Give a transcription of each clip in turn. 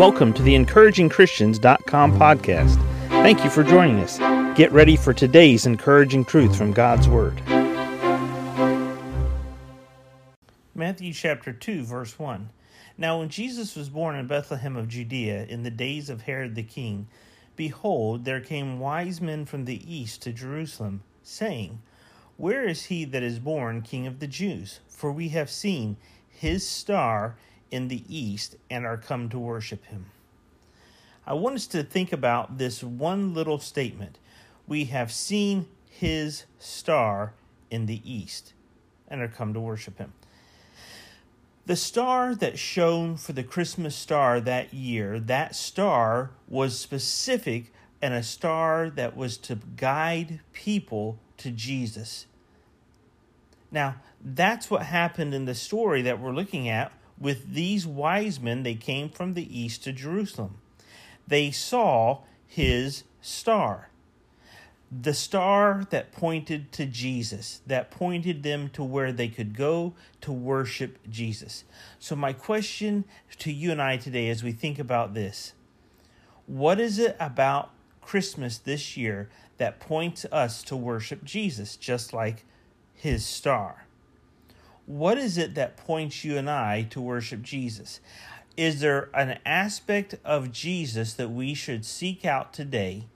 Welcome to the encouragingchristians.com podcast. Thank you for joining us. Get ready for today's encouraging truth from God's Word. Matthew chapter 2, verse 1. Now, when Jesus was born in Bethlehem of Judea in the days of Herod the king, behold, there came wise men from the east to Jerusalem, saying, Where is he that is born King of the Jews? For we have seen his star in the east and are come to worship him. I want us to think about this one little statement. We have seen his star in the east and are come to worship him. The star that shone for the Christmas star that year, that star was specific and a star that was to guide people to Jesus. Now, that's what happened in the story that we're looking at with these wise men, they came from the east to Jerusalem. They saw his star. The star that pointed to Jesus, that pointed them to where they could go to worship Jesus. So, my question to you and I today as we think about this what is it about Christmas this year that points us to worship Jesus, just like his star? What is it that points you and I to worship Jesus? Is there an aspect of Jesus that we should seek out today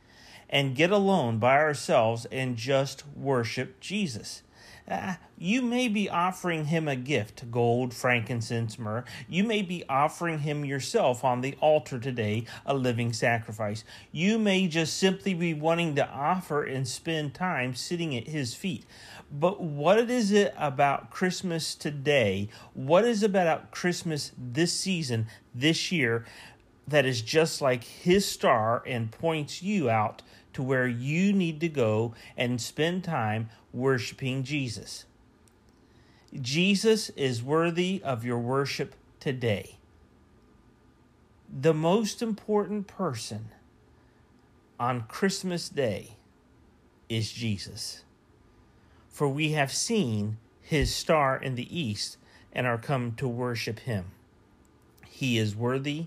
and get alone by ourselves and just worship Jesus? Uh, you may be offering him a gift gold, frankincense, myrrh. You may be offering him yourself on the altar today a living sacrifice. You may just simply be wanting to offer and spend time sitting at his feet. But what is it about Christmas today? What is about Christmas this season, this year, that is just like his star and points you out to where you need to go and spend time worshiping Jesus? Jesus is worthy of your worship today. The most important person on Christmas Day is Jesus for we have seen his star in the east and are come to worship him. He is worthy